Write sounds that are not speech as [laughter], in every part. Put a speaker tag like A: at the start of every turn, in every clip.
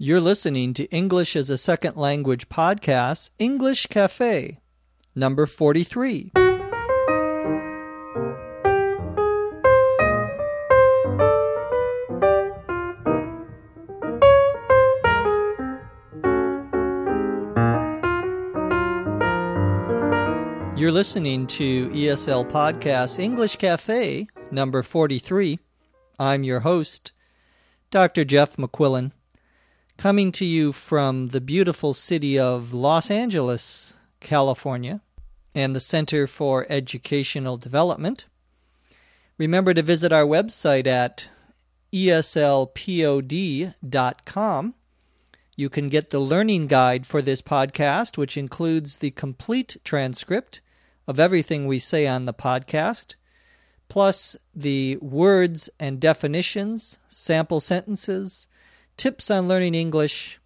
A: You're listening to English as a Second Language podcast, English Cafe, number 43. You're listening to ESL Podcast English Cafe, number 43. I'm your host, Dr. Jeff McQuillan coming to you from the beautiful city of Los Angeles, California, and the Center for Educational Development. Remember to visit our website at eslpod.com. You can get the learning guide for this podcast, which includes the complete transcript of everything we say on the podcast, plus the words and definitions, sample sentences, tips on learning English,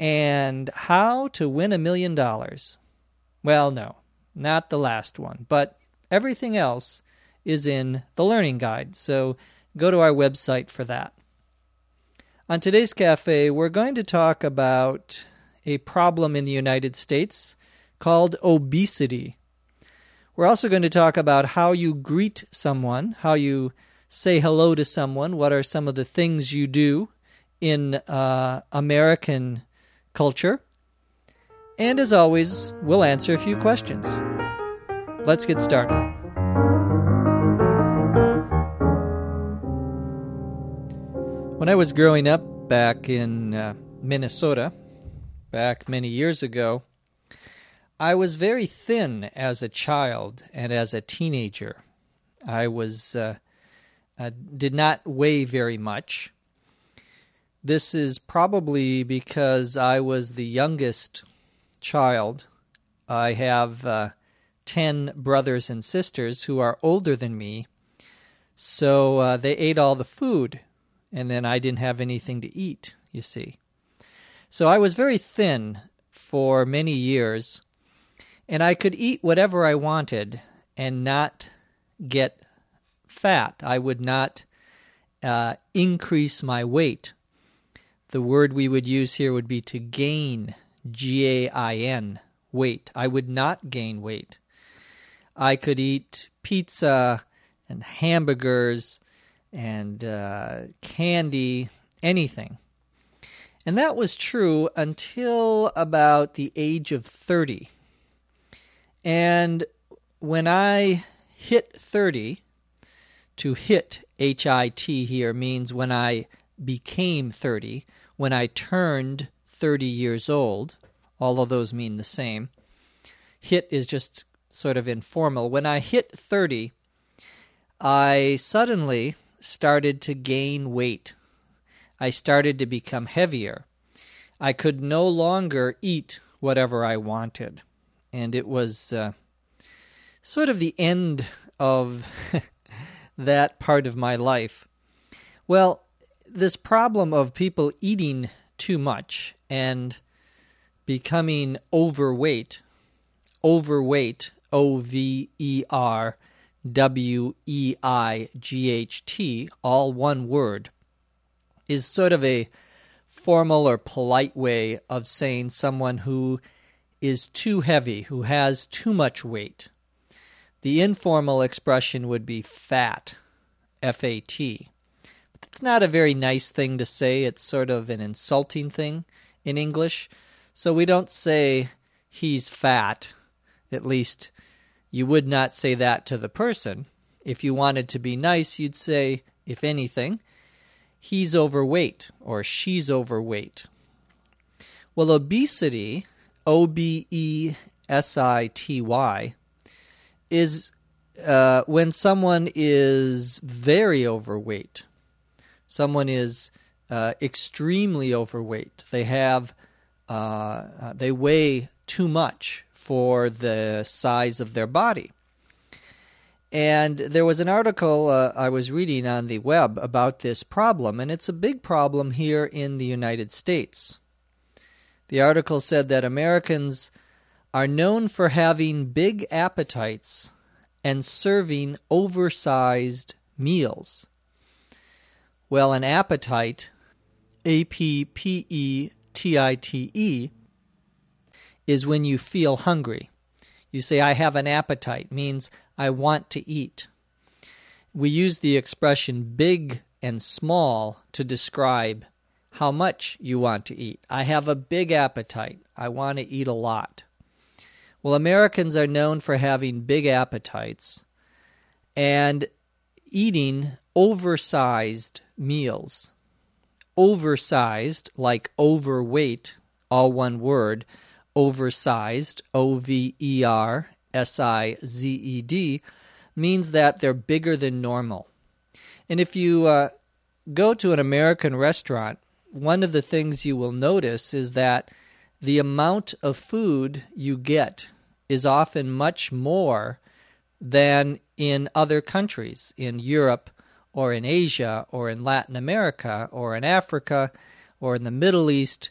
A: and how to win a million dollars. Well, no, not the last one, but everything else is in the learning guide, so go to our website for that. On today's cafe, we're going to talk about a problem in the United States called obesity. We're also going to talk about how you greet someone, how you say hello to someone, what are some of the things you do in uh, American culture. And as always, we'll answer a few questions. Let's get started. When I was growing up back in uh, Minnesota, back many years ago, I was very thin as a child and as a teenager. I was uh, uh, did not weigh very much, this is probably because I was the youngest child. I have uh, 10 brothers and sisters who are older than me. So uh, they ate all the food, and then I didn't have anything to eat, you see. So I was very thin for many years, and I could eat whatever I wanted and not get fat. I would not uh, increase my weight the word we would use here would be to gain, G A I N, weight. I would not gain weight. I could eat pizza and hamburgers and uh, candy, anything. And that was true until about the age of 30. And when I hit 30, to hit, H I T here, means when I became 30, when I turned 30 years old, all of those mean the same. Hit is just sort of informal. When I hit 30, I suddenly started to gain weight. I started to become heavier. I could no longer eat whatever I wanted. And it was uh, sort of the end of [laughs] that part of my life. Well, this problem of people eating too much and becoming overweight, overweight, O V E R W E I G H T, all one word, is sort of a formal or polite way of saying someone who is too heavy, who has too much weight. The informal expression would be fat, F A T. It's not a very nice thing to say. It's sort of an insulting thing in English. So we don't say he's fat. At least you would not say that to the person. If you wanted to be nice, you'd say, if anything, he's overweight or she's overweight. Well, obesity, O B E S I T Y, is uh, when someone is very overweight someone is uh, extremely overweight. They have uh, uh, they weigh too much for the size of their body. And there was an article uh, I was reading on the web about this problem, and it's a big problem here in the United States. The article said that Americans are known for having big appetites and serving oversized meals. Well, an appetite, A P P E T I T E, is when you feel hungry. You say, I have an appetite, means I want to eat. We use the expression big and small to describe how much you want to eat. I have a big appetite. I want to eat a lot. Well, Americans are known for having big appetites and eating oversized meals. Oversized, like overweight, all one word, oversized, O V E R S I Z E D, means that they're bigger than normal. And if you uh, go to an American restaurant, one of the things you will notice is that the amount of food you get is often much more than in other countries, in Europe or in Asia or in Latin America or in Africa or in the Middle East.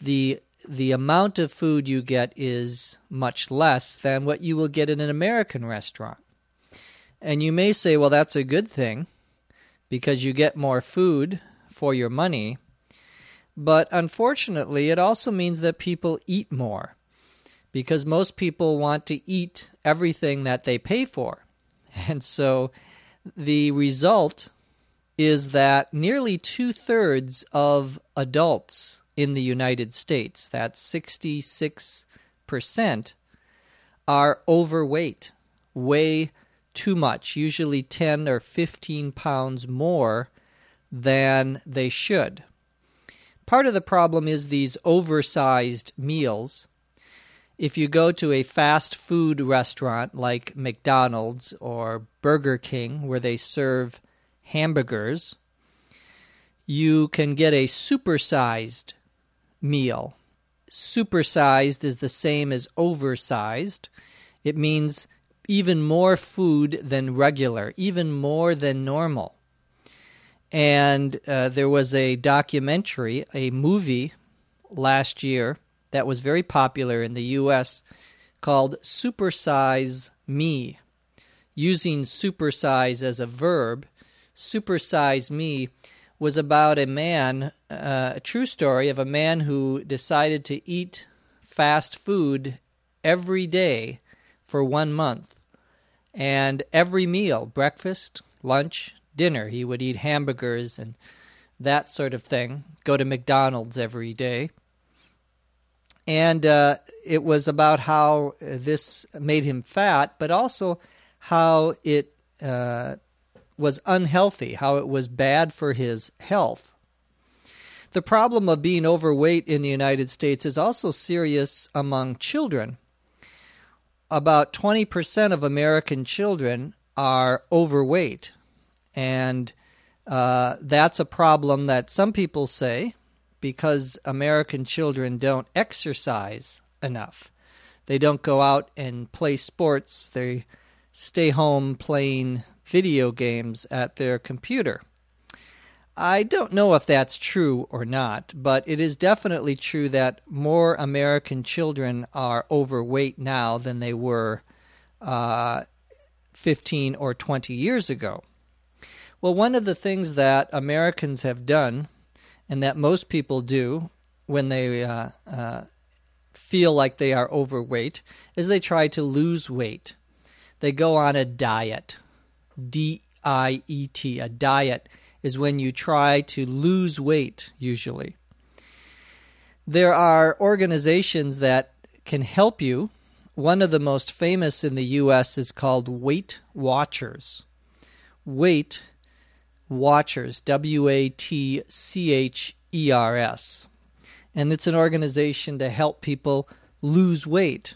A: The the amount of food you get is much less than what you will get in an American restaurant. And you may say, well, that's a good thing because you get more food for your money. But unfortunately, it also means that people eat more because most people want to eat everything that they pay for. [laughs] And so the result is that nearly two thirds of adults in the United States, that's 66%, are overweight, weigh too much, usually 10 or 15 pounds more than they should. Part of the problem is these oversized meals. If you go to a fast food restaurant like McDonald's or Burger King, where they serve hamburgers, you can get a supersized meal. Supersized is the same as oversized. It means even more food than regular, even more than normal. And uh, there was a documentary, a movie last year that was very popular in the US called Supersize Me. Using supersize as a verb, Supersize Me was about a man, uh, a true story of a man who decided to eat fast food every day for one month. And every meal, breakfast, lunch, dinner, he would eat hamburgers and that sort of thing, go to McDonald's every day. And uh, it was about how this made him fat, but also how it uh, was unhealthy, how it was bad for his health. The problem of being overweight in the United States is also serious among children. About 20% of American children are overweight. And uh, that's a problem that some people say because American children don't exercise enough. They don't go out and play sports. They stay home playing video games at their computer. I don't know if that's true or not, but it is definitely true that more American children are overweight now than they were uh, 15 or 20 years ago. Well, one of the things that Americans have done, and that most people do when they uh, uh, feel like they are overweight, is they try to lose weight. They go on a diet. D I E T. A diet is when you try to lose weight, usually. There are organizations that can help you. One of the most famous in the U.S. is called Weight Watchers. Weight Watchers, W A T C H E R S. And it's an organization to help people lose weight.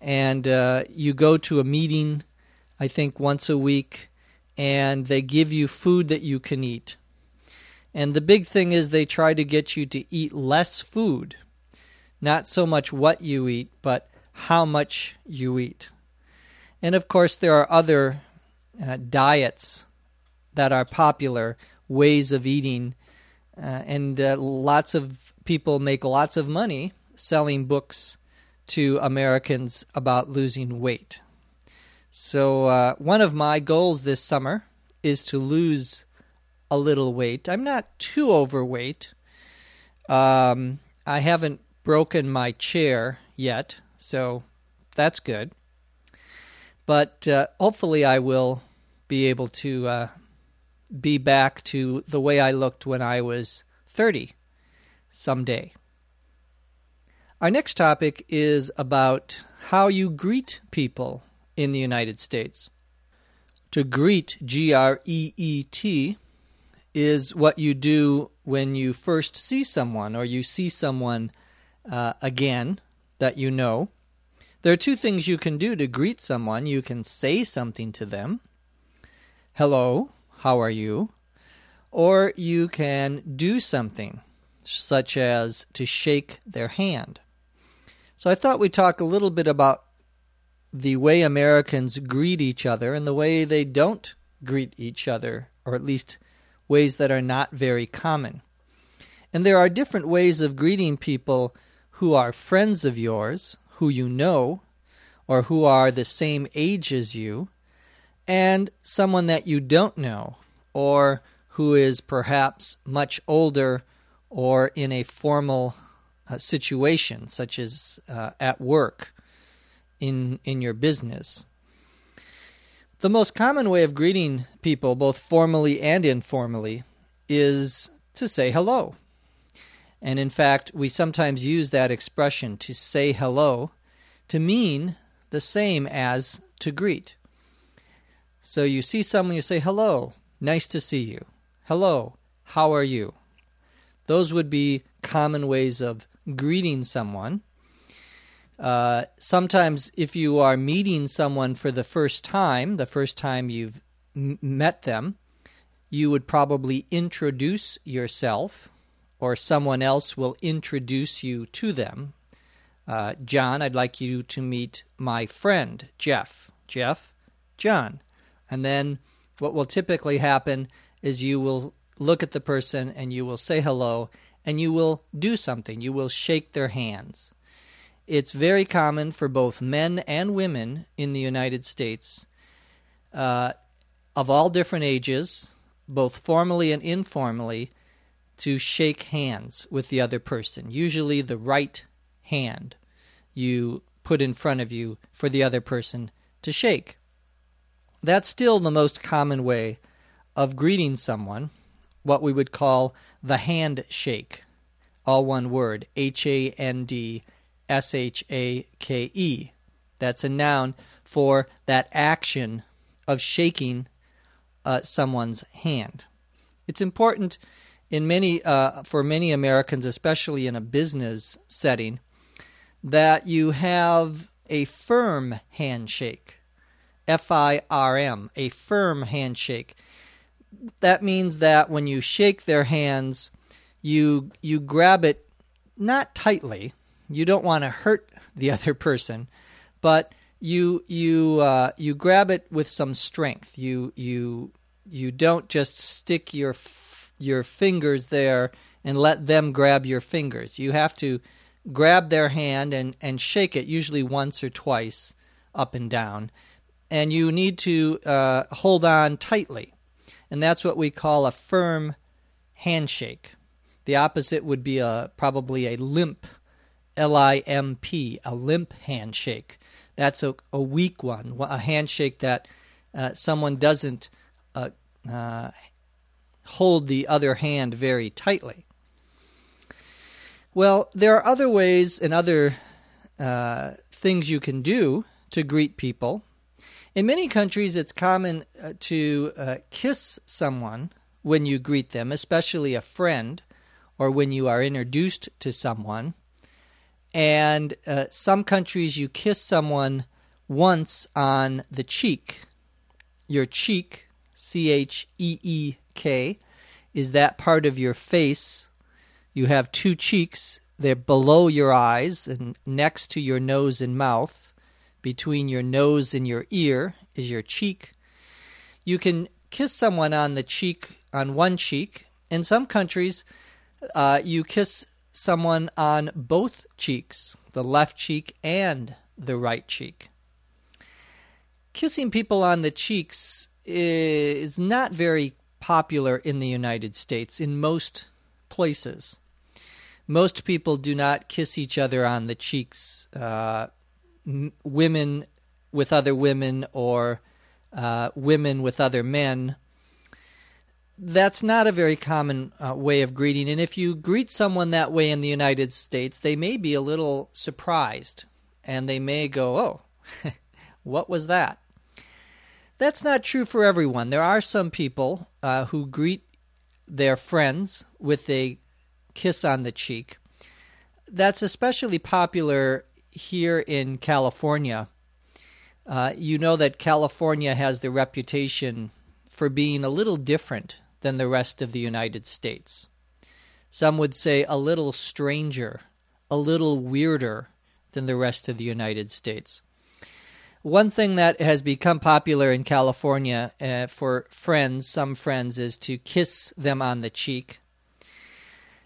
A: And uh, you go to a meeting, I think, once a week and they give you food that you can eat. And the big thing is they try to get you to eat less food. Not so much what you eat, but how much you eat. And of course, there are other uh, diets that are popular, ways of eating, uh, and uh, lots of people make lots of money selling books to Americans about losing weight. So, uh, one of my goals this summer is to lose a little weight. I'm not too overweight, Um, I haven't broken my chair yet, so that's good. But uh, hopefully, I will be able to uh, be back to the way I looked when I was 30 someday. Our next topic is about how you greet people in the United States. To greet, G R E E T, is what you do when you first see someone or you see someone uh, again that you know. There are two things you can do to greet someone. You can say something to them. Hello, how are you? Or you can do something, such as to shake their hand. So I thought we'd talk a little bit about the way Americans greet each other and the way they don't greet each other, or at least ways that are not very common. And there are different ways of greeting people who are friends of yours, who you know, or who are the same age as you, and someone that you don't know, or who is perhaps much older or in a formal uh, situation, such as uh, at work, in, in your business. The most common way of greeting people, both formally and informally, is to say hello. And in fact, we sometimes use that expression to say hello to mean the same as to greet. So you see someone, you say hello, nice to see you. Hello, how are you? Those would be common ways of greeting someone. Uh, sometimes, if you are meeting someone for the first time, the first time you've m- met them, you would probably introduce yourself, or someone else will introduce you to them. Uh, John, I'd like you to meet my friend, Jeff. Jeff, John. And then what will typically happen is you will look at the person and you will say hello and you will do something. You will shake their hands. It's very common for both men and women in the United States uh, of all different ages, both formally and informally, to shake hands with the other person. Usually the right hand you put in front of you for the other person to shake. That's still the most common way of greeting someone, what we would call the handshake. All one word H A N D S H A K E. That's a noun for that action of shaking uh, someone's hand. It's important in many uh, for many Americans, especially in a business setting, that you have a firm handshake. F I R M, a firm handshake. That means that when you shake their hands, you you grab it not tightly, you don't want to hurt the [laughs] other person, but you you uh, you grab it with some strength. You you you don't just stick your your fingers there and let them grab your fingers. You have to grab their hand and, and shake it, usually once or twice, up and down. And you need to uh, hold on tightly. And that's what we call a firm handshake. The opposite would be a probably a limp L I M P, a limp handshake. That's a, a weak one, a handshake that uh, someone doesn't uh, uh, hold the other hand very tightly. Well, there are other ways and other uh, things you can do to greet people. In many countries, it's common uh, to uh, kiss someone when you greet them, especially a friend or when you are introduced to someone. And uh, some countries, you kiss someone once on the cheek. Your cheek, C H E E K, is that part of your face. You have two cheeks. They're below your eyes and next to your nose and mouth. Between your nose and your ear is your cheek. You can kiss someone on the cheek, on one cheek. In some countries, uh, you kiss someone on both cheeks, the left cheek and the right cheek. Kissing people on the cheeks is not very popular in the United States in most places. most people do not kiss each other on the cheeks. Uh, women with other women or uh, women with other men. That's not a very common uh, way of greeting. And if you greet someone that way in the United States, they may be a little surprised and they may go, Oh, [laughs] what was that? That's not true for everyone. There are some people uh, who greet their friends with a kiss on the cheek. That's especially popular here in California. Uh, you know that California has the reputation for being a little different than the rest of the United States. Some would say a little stranger, a little weirder than the rest of the United States. One thing that has become popular in California uh, for friends, some friends, is to kiss them on the cheek.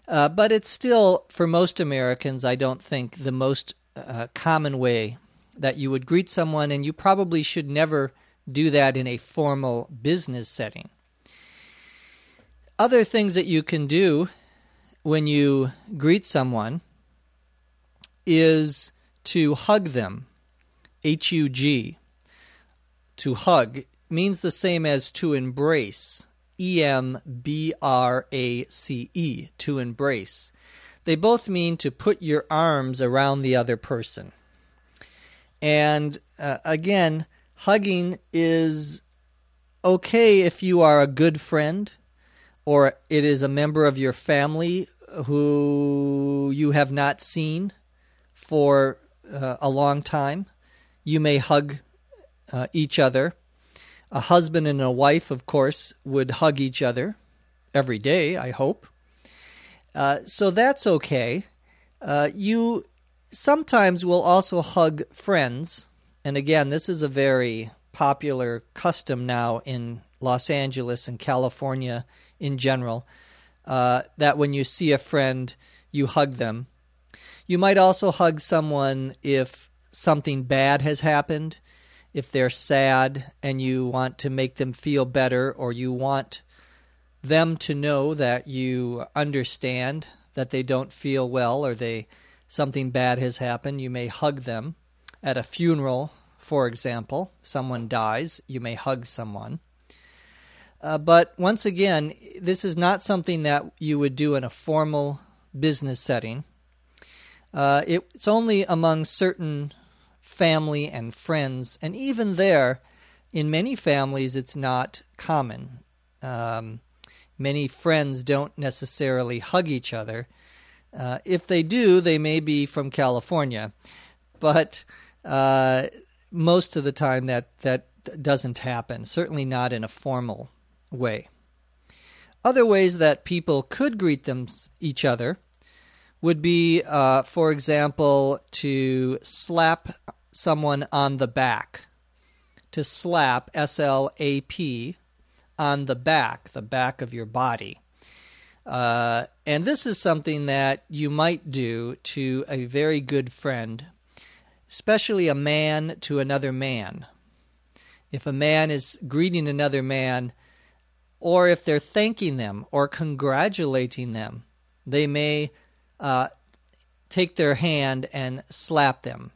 A: Uh, but it's still, for most Americans, I don't think the most uh, common way that you would greet someone, and you probably should never do that in a formal business setting. Other things that you can do when you greet someone is to hug them. H U G. To hug means the same as to embrace. E M B R A C E. To embrace. They both mean to put your arms around the other person. And uh, again, hugging is okay if you are a good friend or it is a member of your family who you have not seen for uh, a long time. You may hug uh, each other. A husband and a wife, of course, would hug each other every day, I hope. Uh, so that's okay. Uh, you sometimes will also hug friends. And again, this is a very popular custom now in Los Angeles and California in general. Uh, that when you see a friend, you hug them. You might also hug someone if something bad has happened, if they're sad and you want to make them feel better, or you want them to know that you understand that they don't feel well or they something bad has happened. You may hug them at a funeral, for example. Someone dies, you may hug someone. Uh, but once again, this is not something that you would do in a formal business setting. Uh, it, it's only among certain family and friends, and even there, in many families, it's not common. Um, many friends don't necessarily hug each other. Uh, if they do, they may be from California, but uh, most of the time that that doesn't happen. Certainly not in a formal way. Other ways that people could greet them each other would be, uh, for example, to slap someone on the back. To slap, S L A P, on the back, the back of your body. Uh, and this is something that you might do to a very good friend, especially a man to another man. If a man is greeting another man, or if they're thanking them or congratulating them, they may uh, take their hand and slap them.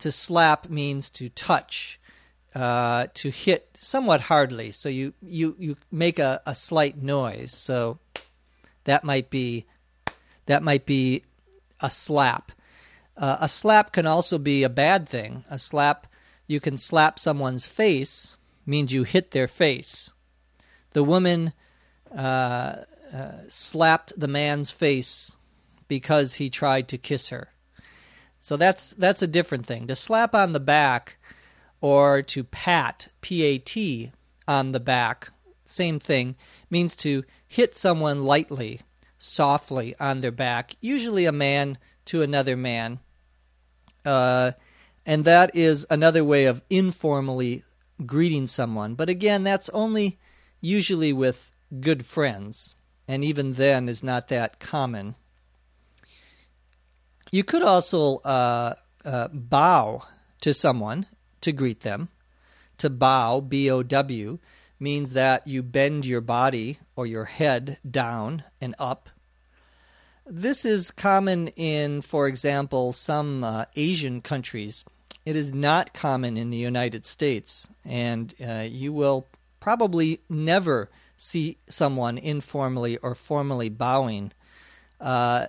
A: To slap means to touch, uh, to hit somewhat hardly. So you, you, you make a, a slight noise. So that might be that might be a slap. Uh, a slap can also be a bad thing. A slap, you can slap someone's face, means you hit their face. The woman uh, uh, slapped the man's face because he tried to kiss her. So that's that's a different thing. To slap on the back or to pat, P A T, on the back, same thing, means to hit someone lightly, softly on their back, usually a man to another man. Uh, and that is another way of informally greeting someone. But again, that's only usually with good friends, and even then is not that common. You could also uh, uh, bow to someone to greet them. To bow, B O W, means that you bend your body or your head down and up. This is common in, for example, some uh, Asian countries. It is not common in the United States, and uh, you will probably never see someone informally or formally bowing uh,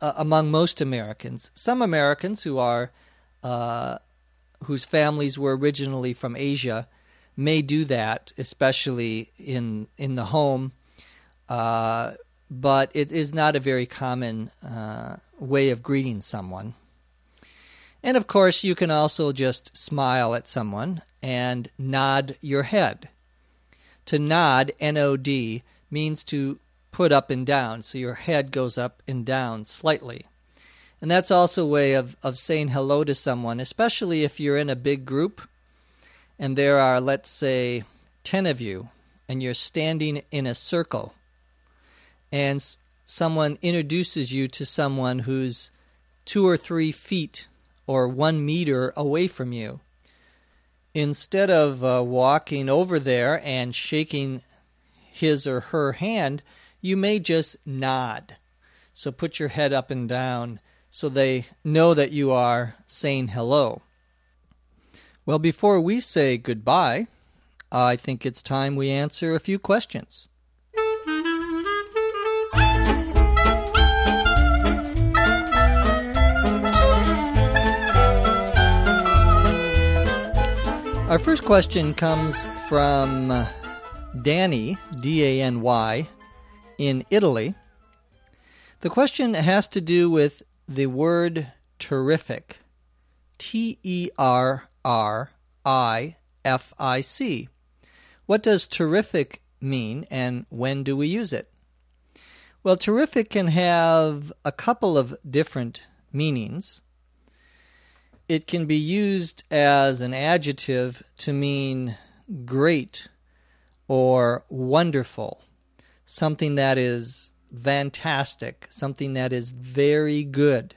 A: among most Americans. Some Americans who are uh, whose families were originally from Asia may do that, especially in in the home. Uh, but it is not a very common uh, way of greeting someone. And of course, you can also just smile at someone and nod your head. To nod, N O D, means to put up and down, so your head goes up and down slightly. And that's also a way of, of saying hello to someone, especially if you're in a big group and there are, let's say, 10 of you, and you're standing in a circle and someone introduces you to someone who's two or three feet or one meter away from you, instead of uh, walking over there and shaking his or her hand, you may just nod. So put your head up and down so they know that you are saying hello. Well, before we say goodbye, I think it's time we answer a few questions. Our first question comes from Danny, D A N Y, in Italy. The question has to do with the word terrific. T E R R I F I C. What does terrific mean and when do we use it? Well, terrific can have a couple of different meanings it can be used as an adjective to mean great or wonderful, something that is fantastic, something that is very good.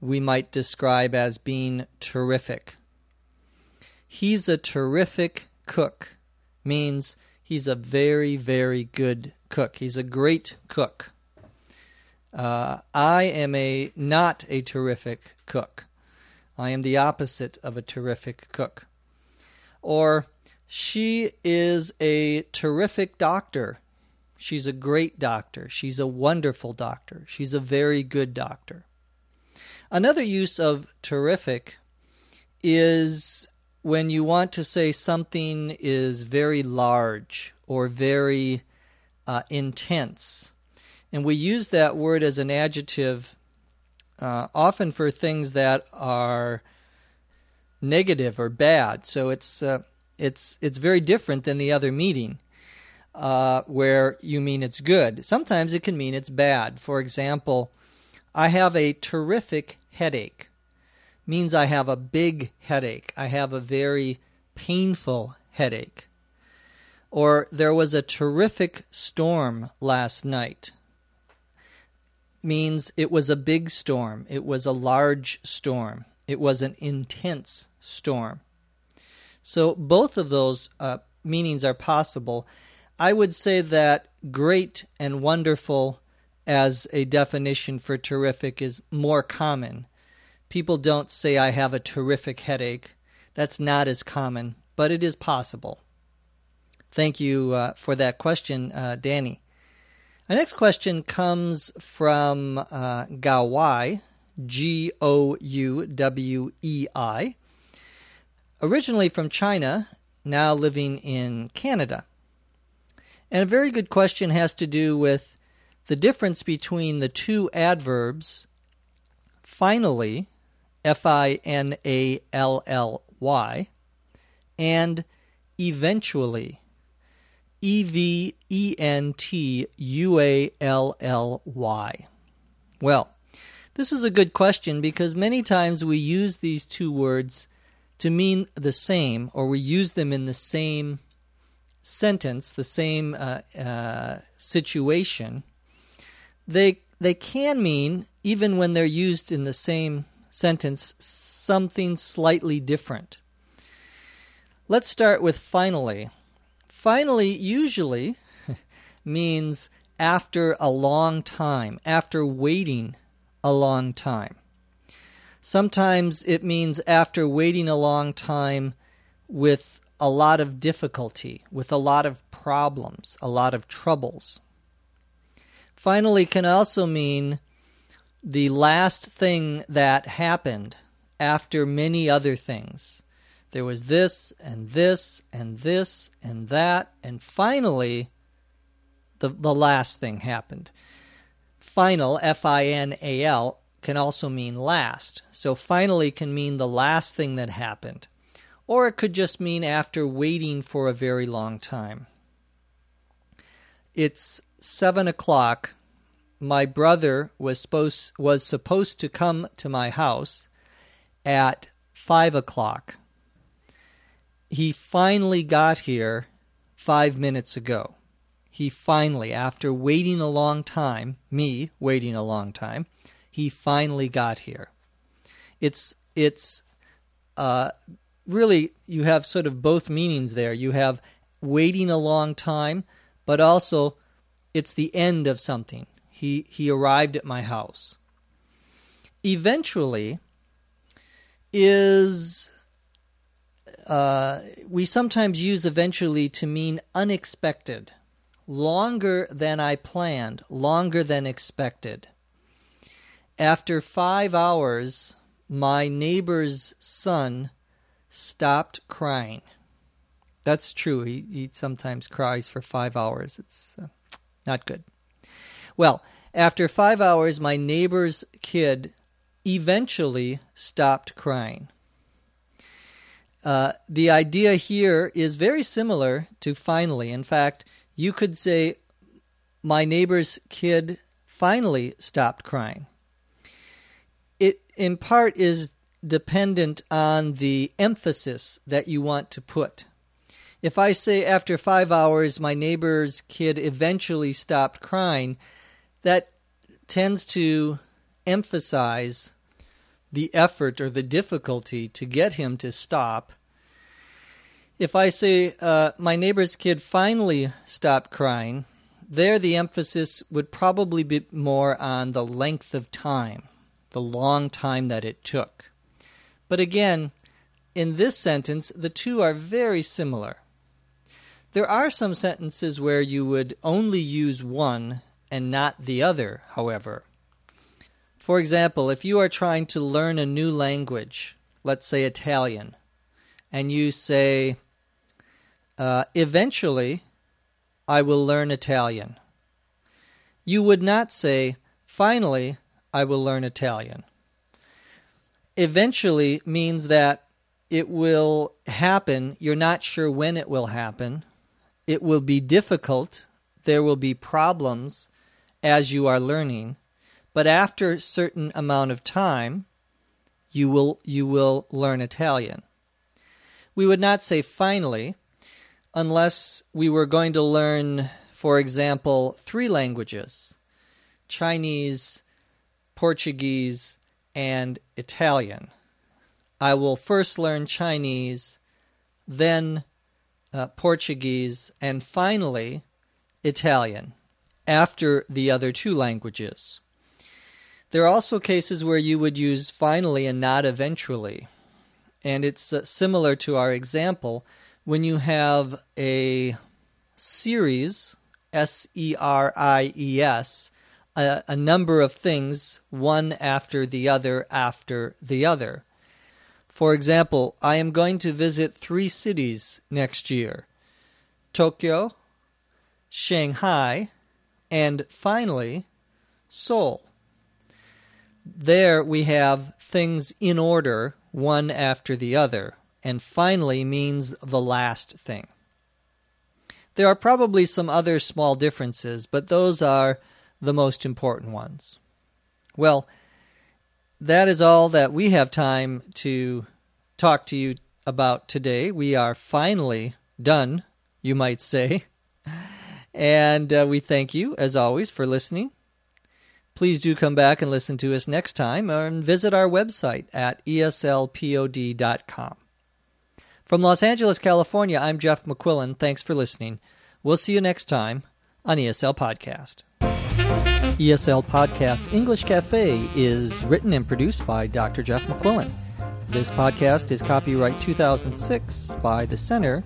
A: We might describe as being terrific. He's a terrific cook, means he's a very, very good cook. He's a great cook. Uh, I am a not a terrific cook. I am the opposite of a terrific cook. Or, she is a terrific doctor. She's a great doctor. She's a wonderful doctor. She's a very good doctor. Another use of terrific is when you want to say something is very large or very uh, intense. And we use that word as an adjective uh, often for things that are negative or bad. So it's uh, it's it's very different than the other meaning, uh, where you mean it's good. Sometimes it can mean it's bad. For example, I have a terrific headache. Means I have a big headache. I have a very painful headache. Or there was a terrific storm last night means it was a big storm, it was a large storm, it was an intense storm. So both of those uh, meanings are possible. I would say that great and wonderful as a definition for terrific is more common. People don't say, I have a terrific headache. That's not as common, but it is possible. Thank you uh, for that question, uh, Danny. My next question comes from uh, Gouwei, G O U W E I, originally from China, now living in Canada. And a very good question has to do with the difference between the two adverbs finally, F I N A L L Y, and eventually, E V E N T U A L L Y? Well, this is a good question because many times we use these two words to mean the same, or we use them in the same sentence, the same uh, uh, situation. They they can mean even when they're used in the same sentence something slightly different. Let's start with finally. Finally, usually [laughs] means after a long time, after waiting a long time. Sometimes it means after waiting a long time with a lot of difficulty, with a lot of problems, a lot of troubles. Finally, can also mean the last thing that happened after many other things. There was this and this and this and that, and finally, the, the last thing happened. Final, F I N A L, can also mean last. So finally can mean the last thing that happened. Or it could just mean after waiting for a very long time. It's seven o'clock. My brother was supposed was supposed to come to my house at five o'clock. He finally got here five minutes ago he finally, after waiting a long time, me waiting a long time, he finally got here. It's it's uh, really you have sort of both meanings there. You have waiting a long time, but also it's the end of something. He he arrived at my house. Eventually is uh, we sometimes use eventually to mean unexpected longer than I planned, longer than expected. After five hours, my neighbor's son stopped crying. That's true. He, he sometimes cries for five hours. It's uh, not good. Well, after five hours, my neighbor's kid eventually stopped crying. Uh, the idea here is very similar to finally. In fact, you could say, My neighbor's kid finally stopped crying. It, in part, is dependent on the emphasis that you want to put. If I say after five hours my neighbor's kid eventually stopped crying, that tends to emphasize the effort or the difficulty to get him to stop if I say, uh, my neighbor's kid finally stopped crying, there the emphasis would probably be more on the length of time, the long time that it took. But again, in this sentence, the two are very similar. There are some sentences where you would only use one and not the other, however. For example, if you are trying to learn a new language, let's say Italian, and you say, uh, eventually, I will learn Italian. You would not say, finally, I will learn Italian. Eventually means that it will happen. You're not sure when it will happen. It will be difficult. There will be problems as you are learning. But after a certain amount of time, you will, you will learn Italian. We would not say finally, unless we were going to learn, for example, three languages Chinese, Portuguese, and Italian. I will first learn Chinese, then uh, Portuguese, and finally Italian after the other two languages. There are also cases where you would use finally and not eventually. And it's uh, similar to our example when you have a series, S E R I E S, a, a number of things, one after the other after the other. For example, I am going to visit three cities next year Tokyo, Shanghai, and finally, Seoul. There we have things in order, one after the other and finally means the last thing. There are probably some other small differences, but those are the most important ones. Well, that is all that we have time to talk to you about today. We are finally done, you might say. And uh, we thank you, as always, for listening. Please do come back and listen to us next time and visit our website at eslpod.com. From Los Angeles, California, I'm Jeff McQuillan. Thanks for listening. We'll see you next time on ESL Podcast. ESL Podcast English Cafe is written and produced by Dr. Jeff McQuillan. This podcast is copyright 2006 by the Center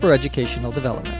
A: for Educational Development.